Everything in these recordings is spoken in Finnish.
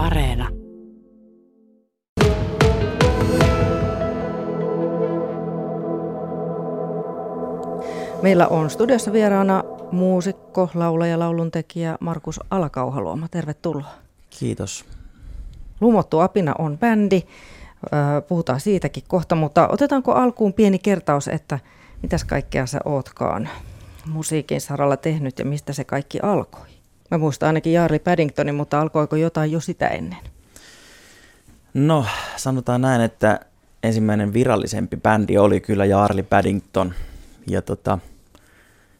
Areena. Meillä on studiossa vieraana muusikko, laulaja, lauluntekijä Markus Alakauhaluoma. Tervetuloa. Kiitos. Lumottu apina on bändi. Puhutaan siitäkin kohta, mutta otetaanko alkuun pieni kertaus, että mitäs kaikkea sä ootkaan musiikin saralla tehnyt ja mistä se kaikki alkoi? Mä muistan ainakin Jaarli Paddingtonin, mutta alkoiko jotain jo sitä ennen? No, sanotaan näin, että ensimmäinen virallisempi bändi oli kyllä Jaarli Paddington. Ja tota,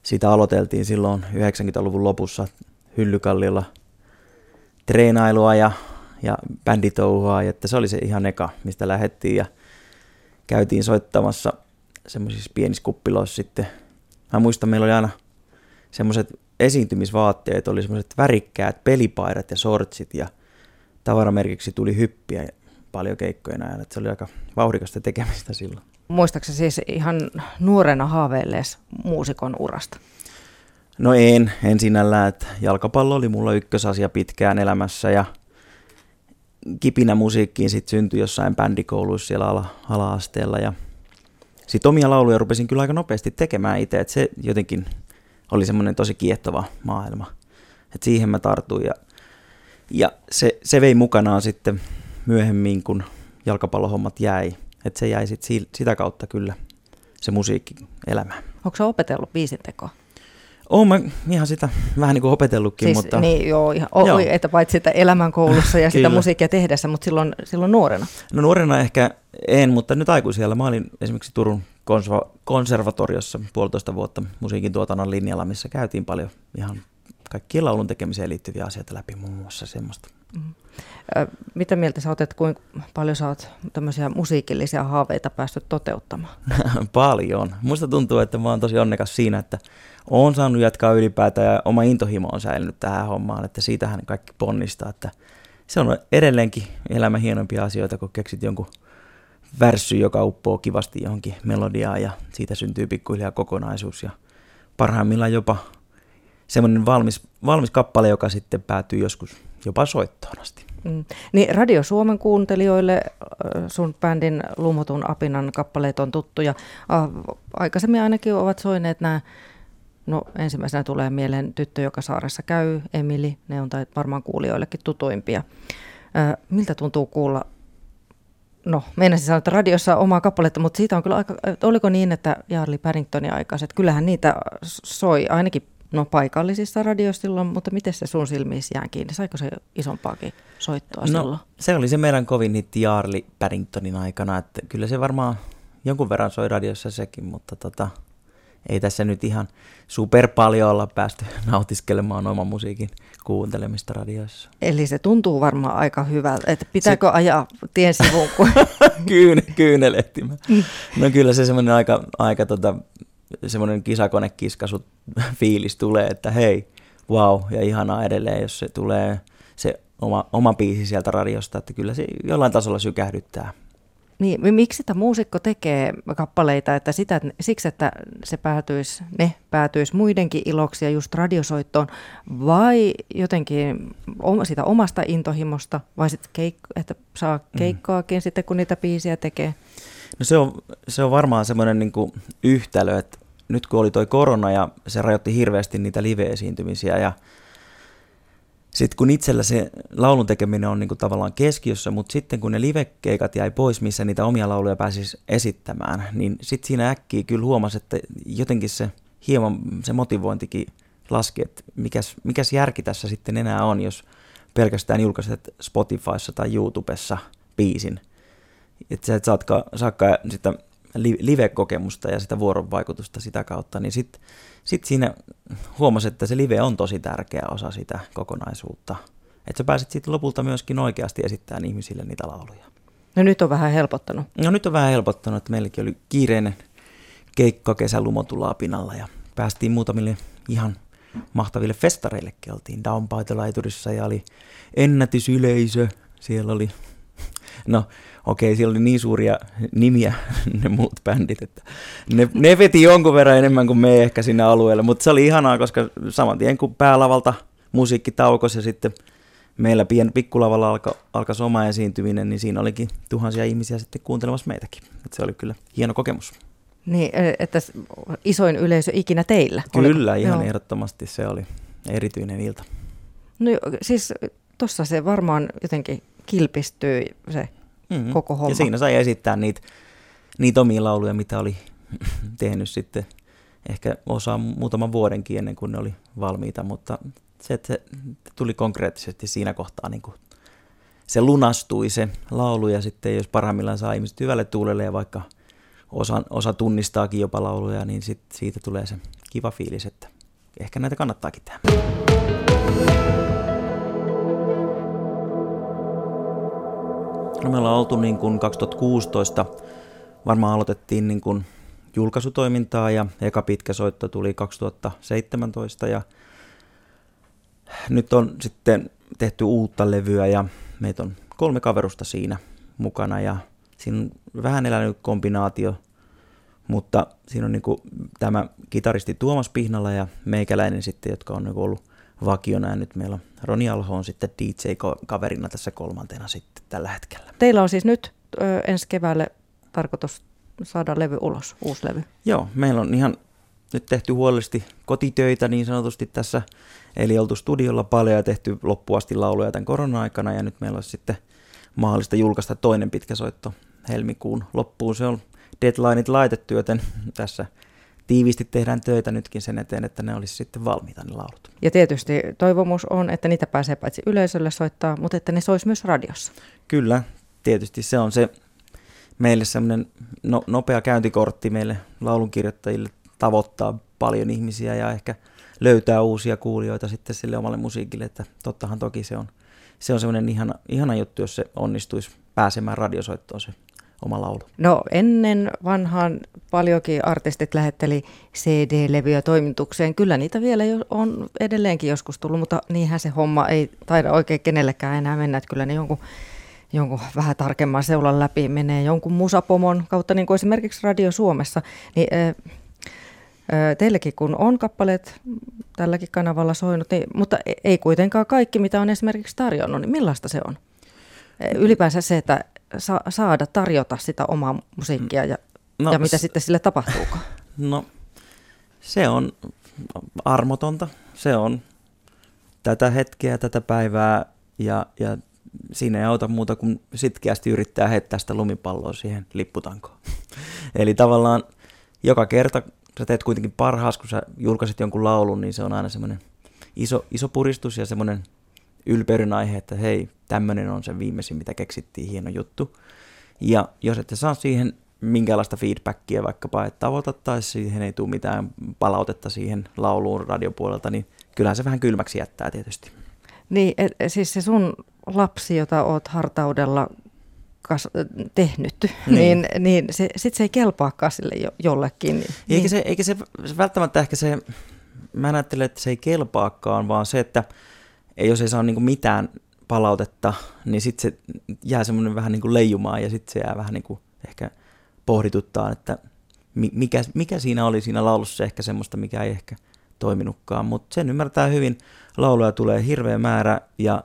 sitä aloiteltiin silloin 90-luvun lopussa Hyllykallilla treenailua ja, ja bänditouhua. Että se oli se ihan eka, mistä lähdettiin ja käytiin soittamassa semmoisissa pienissä kuppiloissa sitten. Mä muistan, meillä oli aina semmoiset esiintymisvaatteet, oli semmoiset värikkäät pelipaidat ja sortsit ja tavaramerkiksi tuli hyppiä paljon keikkoja näin, että se oli aika vauhdikasta tekemistä silloin. Muistaakseni siis ihan nuorena haaveillees muusikon urasta? No en, en sinällään, että jalkapallo oli mulla ykkösasia pitkään elämässä ja kipinä musiikkiin sitten syntyi jossain bändikouluissa siellä ala, ala-asteella ja sitten omia lauluja rupesin kyllä aika nopeasti tekemään itse, että se jotenkin oli semmoinen tosi kiehtova maailma. Et siihen mä tartuin ja, ja se, se vei mukanaan sitten myöhemmin, kun jalkapallohommat jäi. Että se jäi sit sitä kautta kyllä se musiikki elämään. Onko se opetellut biisintekoa? Oon mä ihan sitä vähän niin kuin opetellutkin, siis, mutta... Niin, joo, ihan, joo. että paitsi sitä elämänkoulussa ja sitä musiikkia tehdessä, mutta silloin, silloin nuorena. No nuorena ehkä en, mutta nyt aikuisella. Mä olin esimerkiksi Turun konservatoriossa puolitoista vuotta musiikin tuotannon linjalla, missä käytiin paljon ihan kaikkien laulun tekemiseen liittyviä asioita läpi, muun muassa semmoista. Mm. Mitä mieltä sä oot, että kuinka paljon sä oot tämmöisiä musiikillisia haaveita päässyt toteuttamaan? paljon. Musta tuntuu, että mä oon tosi onnekas siinä, että oon saanut jatkaa ylipäätään ja oma intohimo on säilynyt tähän hommaan, että siitähän kaikki ponnistaa, että se on edelleenkin elämän hienompia asioita, kun keksit jonkun värssy, joka uppoo kivasti johonkin melodiaan ja siitä syntyy pikkuhiljaa kokonaisuus ja parhaimmillaan jopa semmoinen valmis, valmis kappale, joka sitten päätyy joskus jopa soittoon asti. Mm. Niin Radio Suomen kuuntelijoille sun bändin Lumotun apinan kappaleet on tuttuja. Aikaisemmin ainakin ovat soineet nämä, no ensimmäisenä tulee mieleen Tyttö, joka saaressa käy, Emili, ne on varmaan kuulijoillekin tutuimpia. Miltä tuntuu kuulla no meinasin sanoa, että radiossa omaa kappaletta, mutta siitä on kyllä aika, oliko niin, että Jarli Paddingtonin aikaiset, kyllähän niitä soi ainakin no, paikallisissa radioissa silloin, mutta miten se sun silmissä jää kiinni? Saiko se isompaakin soittoa no, silloin? se oli se meidän kovin hitti Jarli Paddingtonin aikana, että kyllä se varmaan jonkun verran soi radiossa sekin, mutta tota, ei tässä nyt ihan super paljon olla päästy nautiskelemaan oman musiikin kuuntelemista radioissa. Eli se tuntuu varmaan aika hyvältä, että pitääkö se... ajaa tien sivuun? Kuin... Kyyn, kyynelehtimä. No kyllä se semmoinen aika, aika tota, semmoinen kisakonekiskasu fiilis tulee, että hei, wow, ja ihanaa edelleen, jos se tulee se oma, oma biisi sieltä radiosta, että kyllä se jollain tasolla sykähdyttää. Niin, miksi sitä muusikko tekee kappaleita, että sitä, siksi, että se päätyisi, ne päätyisi muidenkin iloksi ja just radiosoittoon, vai jotenkin sitä omasta intohimosta, vai sitten keik- että saa mm. keikkaakin mm. sitten, kun niitä biisiä tekee? No se on, se on varmaan semmoinen niin yhtälö, että nyt kun oli toi korona ja se rajoitti hirveästi niitä live-esiintymisiä ja sitten kun itsellä se laulun tekeminen on niinku tavallaan keskiössä, mutta sitten kun ne livekeikat jäi pois, missä niitä omia lauluja pääsisi esittämään, niin sitten siinä äkkiä kyllä huomasi, että jotenkin se hieman se motivointikin laski, että mikäs, mikäs järki tässä sitten enää on, jos pelkästään julkaiset Spotifyssa tai YouTubessa biisin. Että sä et saatkaan, saakka sitä live-kokemusta ja sitä vuorovaikutusta sitä kautta, niin sitten sit siinä huomasi, että se live on tosi tärkeä osa sitä kokonaisuutta. Että sä pääsit sitten lopulta myöskin oikeasti esittämään ihmisille niitä lauluja. No nyt on vähän helpottanut. No nyt on vähän helpottanut, että meilläkin oli kiireinen keikka kesä Lumotulla pinnalla ja päästiin muutamille ihan mahtaville festareille oltiin Downpaitolaiturissa ja oli ennätysyleisö. Siellä oli No okei, siellä oli niin suuria nimiä ne muut bändit, että ne, ne veti jonkun verran enemmän kuin me ehkä sinne alueelle, mutta se oli ihanaa, koska saman tien kun päälavalta musiikki taukos ja sitten meillä pien pikkulavalla alka, alkoi oma esiintyminen, niin siinä olikin tuhansia ihmisiä sitten kuuntelemassa meitäkin. Et se oli kyllä hieno kokemus. Niin, e, että isoin yleisö ikinä teillä. Kyllä, oliko? ihan Joo. ehdottomasti se oli erityinen ilta. No siis tuossa se varmaan jotenkin kilpistyy se mm-hmm. koko homma. Ja siinä sai esittää niitä, niitä omia lauluja, mitä oli tehnyt sitten ehkä osa muutaman vuodenkin ennen kuin ne oli valmiita, mutta se, että se tuli konkreettisesti siinä kohtaa niin kuin se lunastui se laulu ja sitten jos parhaimmillaan saa ihmiset hyvälle tuulelle ja vaikka osa, osa tunnistaakin jopa lauluja, niin sit siitä tulee se kiva fiilis, että ehkä näitä kannattaakin tehdä. No me ollaan oltu niin kuin 2016, varmaan aloitettiin niin kuin julkaisutoimintaa ja eka pitkä soitto tuli 2017 ja nyt on sitten tehty uutta levyä ja meitä on kolme kaverusta siinä mukana ja siinä on vähän elänyt kombinaatio, mutta siinä on niin kuin tämä kitaristi Tuomas Pihnalla ja meikäläinen sitten, jotka on niin ollut vakiona ja nyt meillä on Roni Alho on sitten DJ-kaverina tässä kolmantena sitten tällä hetkellä. Teillä on siis nyt ö, ensi keväälle tarkoitus saada levy ulos, uusi levy? Joo, meillä on ihan nyt tehty huolellisesti kotitöitä niin sanotusti tässä, eli oltu studiolla paljon ja tehty loppuasti lauluja tämän korona-aikana ja nyt meillä on sitten mahdollista julkaista toinen pitkä soitto helmikuun loppuun. Se on deadlineit laitettu, joten tässä tiiviisti tehdään töitä nytkin sen eteen, että ne olisi sitten valmiita ne laulut. Ja tietysti toivomus on, että niitä pääsee paitsi yleisölle soittaa, mutta että ne sois myös radiossa. Kyllä, tietysti se on se meille semmoinen no, nopea käyntikortti meille laulunkirjoittajille tavoittaa paljon ihmisiä ja ehkä löytää uusia kuulijoita sitten sille omalle musiikille, että tottahan toki se on, se on semmoinen ihana, ihana juttu, jos se onnistuisi pääsemään radiosoittoon se oma laulu? No ennen vanhaan paljonkin artistit lähetteli CD-levyjä toimitukseen. Kyllä niitä vielä on edelleenkin joskus tullut, mutta niinhän se homma ei taida oikein kenellekään enää mennä. Että kyllä ne jonkun, jonkun vähän tarkemman seulan läpi menee jonkun musapomon kautta, niin kuin esimerkiksi Radio Suomessa. Niin, teillekin kun on kappaleet tälläkin kanavalla soinut, niin, mutta e-, ei kuitenkaan kaikki, mitä on esimerkiksi tarjonnut, niin millaista se on? Ylipäänsä se, että sa- saada tarjota sitä omaa musiikkia ja, no, ja mitä s- sitten sille tapahtuukaan? No se on armotonta, se on tätä hetkeä, tätä päivää ja, ja siinä ei auta muuta kuin sitkeästi yrittää heittää sitä lumipalloa siihen lipputankoon. Eli tavallaan joka kerta sä teet kuitenkin parhaas, kun sä julkaiset jonkun laulun, niin se on aina semmoinen iso, iso puristus ja semmoinen ylpeyden aihe, että hei, tämmöinen on se viimeisin, mitä keksittiin, hieno juttu. Ja jos ette saa siihen minkälaista feedbackia vaikkapa, että tavoitettaisiin, siihen ei tule mitään palautetta siihen lauluun radiopuolelta, niin kyllähän se vähän kylmäksi jättää tietysti. Niin, et, siis se sun lapsi, jota oot hartaudella kas, tehnyt, niin, niin, niin se, sit se ei kelpaakaan sille jo, jollekin. Niin. Eikä, se, eikä se, se välttämättä ehkä se, mä ajattelen, että se ei kelpaakaan, vaan se, että jos ei saa niin mitään palautetta, niin sitten se jää semmoinen vähän niin kuin leijumaan ja sitten se jää vähän niin kuin ehkä pohdituttaa, että mikä, mikä siinä oli siinä laulussa ehkä semmoista, mikä ei ehkä toiminutkaan, mutta sen ymmärtää hyvin. Lauluja tulee hirveä määrä ja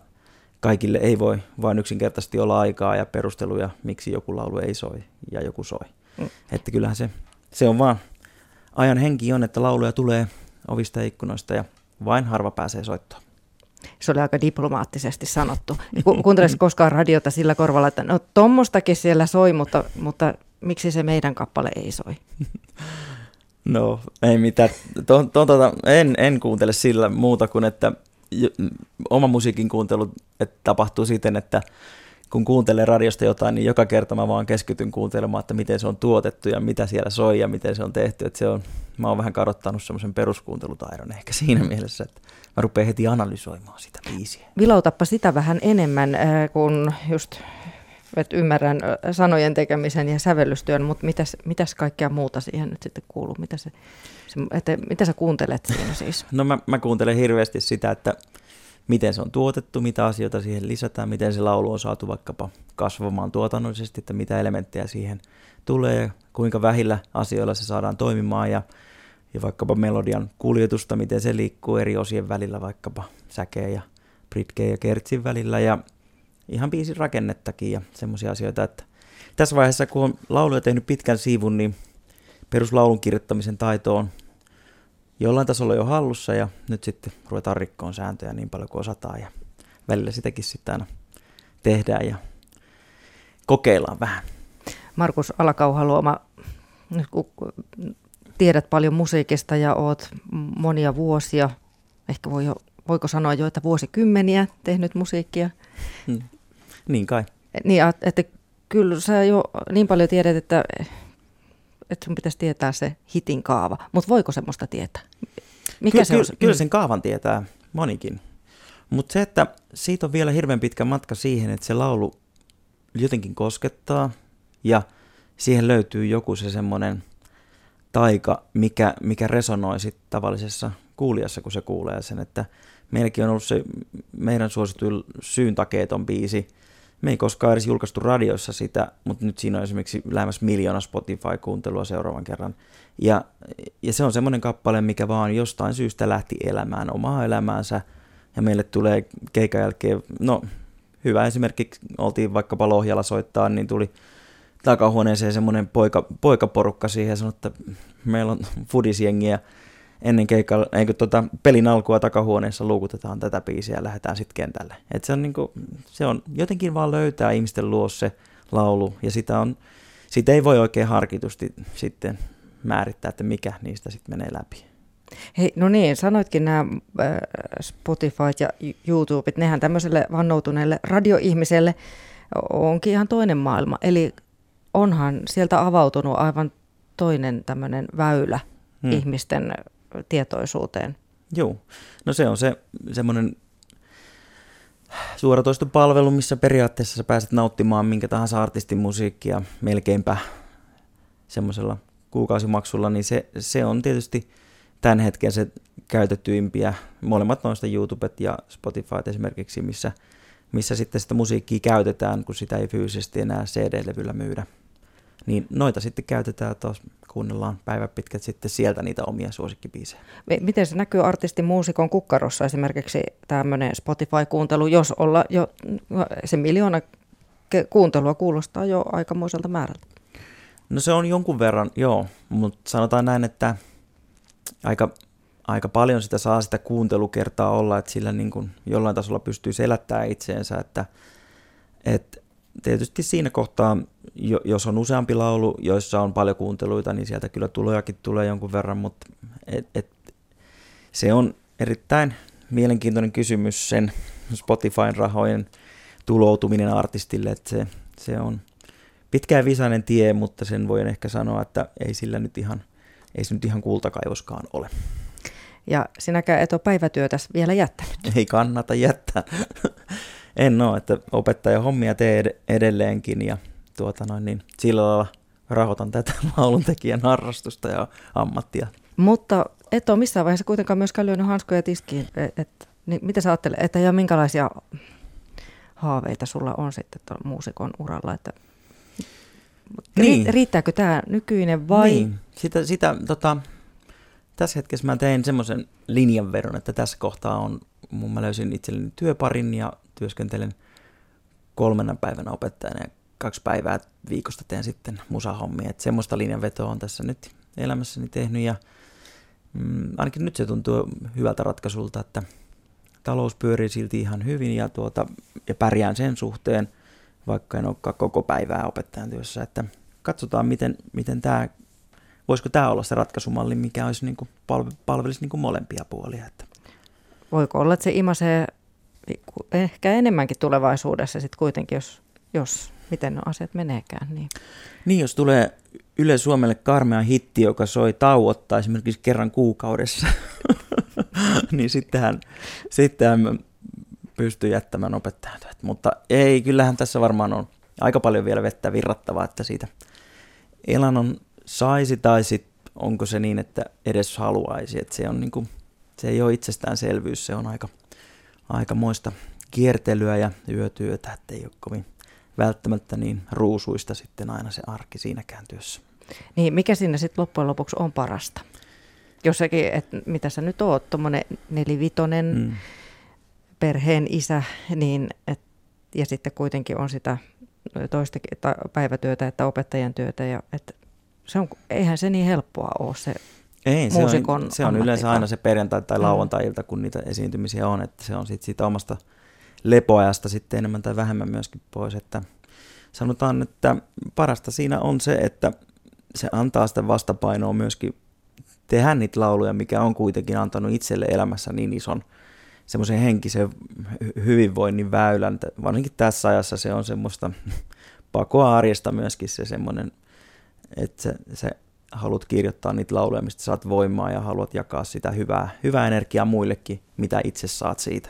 kaikille ei voi vain yksinkertaisesti olla aikaa ja perusteluja, miksi joku laulu ei soi ja joku soi. Mm. Että kyllähän se, se on vaan, ajan henki on, että lauluja tulee ovista ja ikkunoista ja vain harva pääsee soittoon. Se oli aika diplomaattisesti sanottu. Ku, koskaan radiota sillä korvalla, että no tommostakin siellä soi, mutta, mutta miksi se meidän kappale ei soi? No, ei mitään. To, to, to, en, en kuuntele sillä muuta kuin, että oma musiikin kuuntelu että tapahtuu siten, että kun kuuntelee radiosta jotain, niin joka kerta mä vaan keskityn kuuntelemaan, että miten se on tuotettu ja mitä siellä soi ja miten se on tehty. Että se on, mä oon vähän kadottanut semmoisen peruskuuntelutaidon ehkä siinä mielessä, että mä rupean heti analysoimaan sitä biisiä. Vilautappa sitä vähän enemmän, äh, kun just että ymmärrän äh, sanojen tekemisen ja sävellystyön, mutta mitäs, mitäs kaikkea muuta siihen nyt sitten kuuluu? Mitä, se, se, että, mitä sä kuuntelet siinä siis? No mä, mä kuuntelen hirveästi sitä, että miten se on tuotettu, mitä asioita siihen lisätään, miten se laulu on saatu vaikkapa kasvamaan tuotannollisesti, että mitä elementtejä siihen tulee kuinka vähillä asioilla se saadaan toimimaan ja, ja vaikkapa melodian kuljetusta, miten se liikkuu eri osien välillä, vaikkapa säkeä ja Britke ja Kertsin välillä ja ihan biisin rakennettakin ja semmoisia asioita, että tässä vaiheessa, kun on lauluja tehnyt pitkän siivun, niin peruslaulun kirjoittamisen taito on jollain tasolla jo hallussa ja nyt sitten ruvetaan rikkoon sääntöjä niin paljon kuin osataan ja välillä sitäkin sitten aina tehdään ja kokeillaan vähän. Markus Alakauhaluoma, nyt kun tiedät paljon musiikista ja oot monia vuosia, ehkä voi jo, voiko sanoa jo, että vuosikymmeniä tehnyt musiikkia. Hmm. Niin kai. Niin, että kyllä sä jo niin paljon tiedät, että, että sun pitäisi tietää se hitin kaava, mutta voiko semmoista tietää? Mikä Ky- se on? Kyllä sen kaavan tietää monikin. Mutta se, että siitä on vielä hirveän pitkä matka siihen, että se laulu jotenkin koskettaa ja siihen löytyy joku se semmoinen taika, mikä, mikä resonoi sit tavallisessa kuulijassa, kun se kuulee sen, että meilläkin on ollut se meidän suosituin syyn takeeton biisi. Me ei koskaan edes julkaistu radioissa sitä, mutta nyt siinä on esimerkiksi lähemmäs miljoona Spotify-kuuntelua seuraavan kerran. Ja, ja se on semmoinen kappale, mikä vaan jostain syystä lähti elämään omaa elämäänsä – ja meille tulee keikan jälkeen, no hyvä esimerkki, oltiin vaikkapa Lohjalla soittaa, niin tuli takahuoneeseen semmoinen poika, poikaporukka siihen ja sanoi, että meillä on fudisjengi ja ennen keikalla, eikö tota, pelin alkua takahuoneessa luukutetaan tätä biisiä ja lähdetään sitten kentälle. Et se, on niinku, se on jotenkin vaan löytää ihmisten luo se laulu ja sitä, on, sitä ei voi oikein harkitusti sitten määrittää, että mikä niistä sitten menee läpi. Hei, no niin, sanoitkin nämä äh, Spotify ja YouTubet, nehän tämmöiselle vannoutuneelle radioihmiselle onkin ihan toinen maailma. Eli onhan sieltä avautunut aivan toinen tämmöinen väylä hmm. ihmisten tietoisuuteen. Joo, no se on se semmoinen suoratoistopalvelu, missä periaatteessa sä pääset nauttimaan minkä tahansa artistin musiikkia melkeinpä semmoisella kuukausimaksulla, niin se, se on tietysti – tämän hetken se käytettyimpiä, molemmat noista YouTubet ja Spotify esimerkiksi, missä, missä sitten sitä musiikkia käytetään, kun sitä ei fyysisesti enää CD-levyllä myydä. Niin noita sitten käytetään taas, kuunnellaan päiväpitkät sitten sieltä niitä omia suosikkibiisejä. Miten se näkyy artistin muusikon kukkarossa esimerkiksi tämmöinen Spotify-kuuntelu, jos olla jo se miljoona kuuntelua kuulostaa jo aikamoiselta määrältä? No se on jonkun verran, joo, mutta sanotaan näin, että aika, aika paljon sitä saa sitä kuuntelukertaa olla, että sillä niin kuin jollain tasolla pystyy selättämään itseensä, että, että tietysti siinä kohtaa, jos on useampi laulu, joissa on paljon kuunteluita, niin sieltä kyllä tulojakin tulee jonkun verran, mutta et, et, se on erittäin mielenkiintoinen kysymys sen Spotifyn rahojen tuloutuminen artistille, että se, se on pitkä visainen tie, mutta sen voi ehkä sanoa, että ei sillä nyt ihan – ei se nyt ihan kultakaivoskaan ole. Ja sinäkään et ole päivätyötä vielä jättänyt. Ei kannata jättää. en ole, että opettaja hommia tee edelleenkin ja tuota noin, niin sillä lailla rahoitan tätä lauluntekijän harrastusta ja ammattia. Mutta et ole missään vaiheessa kuitenkaan myöskään lyönyt hanskoja tiskiin. Et, et, niin mitä sä ajattelet, että ja minkälaisia haaveita sulla on sitten muusikon uralla, että niin. Riittääkö tämä nykyinen vai? Niin. Sitä, sitä, tota, tässä hetkessä mä tein semmoisen linjanvedon, että tässä kohtaa on, mun mä löysin itselleni työparin ja työskentelen kolmena päivänä opettajana ja kaksi päivää viikosta teen sitten musahommia. Että semmoista linjanvetoa on tässä nyt elämässäni tehnyt ja mm, ainakin nyt se tuntuu hyvältä ratkaisulta, että talous pyörii silti ihan hyvin ja, tuota, ja pärjään sen suhteen – vaikka en olekaan koko päivää opettajan työssä, että katsotaan, miten, miten tämä, voisiko tämä olla se ratkaisumalli, mikä olisi niin kuin palvelisi niin kuin molempia puolia. Että. Voiko olla, että se imasee ehkä enemmänkin tulevaisuudessa sitten kuitenkin, jos, jos miten asiat meneekään. Niin. niin, jos tulee Yle Suomelle karmea hitti, joka soi tauottaa esimerkiksi kerran kuukaudessa, niin sittenhän, sittenhän pystyy jättämään opettajan työt. Mutta ei, kyllähän tässä varmaan on aika paljon vielä vettä virrattavaa, että siitä elannon saisi tai sitten onko se niin, että edes haluaisi. Että se, on niin kuin, se ei ole itsestäänselvyys, se on aika, aika moista kiertelyä ja yötyötä, että ei ole kovin välttämättä niin ruusuista sitten aina se arki siinäkään työssä. Niin, mikä siinä sitten loppujen lopuksi on parasta? Jossakin, että mitä sä nyt oot, tuommoinen nelivitonen, mm perheen isä, niin et, ja sitten kuitenkin on sitä toista päivätyötä että opettajan työtä. Ja, et se on, eihän se niin helppoa ole se ei, se on, se on yleensä aina se perjantai tai mm. lauantai-ilta, kun niitä esiintymisiä on, että se on sitten siitä omasta lepoajasta sitten enemmän tai vähemmän myöskin pois, että sanotaan, että parasta siinä on se, että se antaa sitä vastapainoa myöskin tehdä niitä lauluja, mikä on kuitenkin antanut itselle elämässä niin ison semmoisen henkisen hyvinvoinnin väylän. Varsinkin tässä ajassa se on semmoista pakoa arjesta myöskin se semmoinen, että se, se haluat kirjoittaa niitä lauluja, mistä saat voimaa ja haluat jakaa sitä hyvää, hyvää energiaa muillekin, mitä itse saat siitä.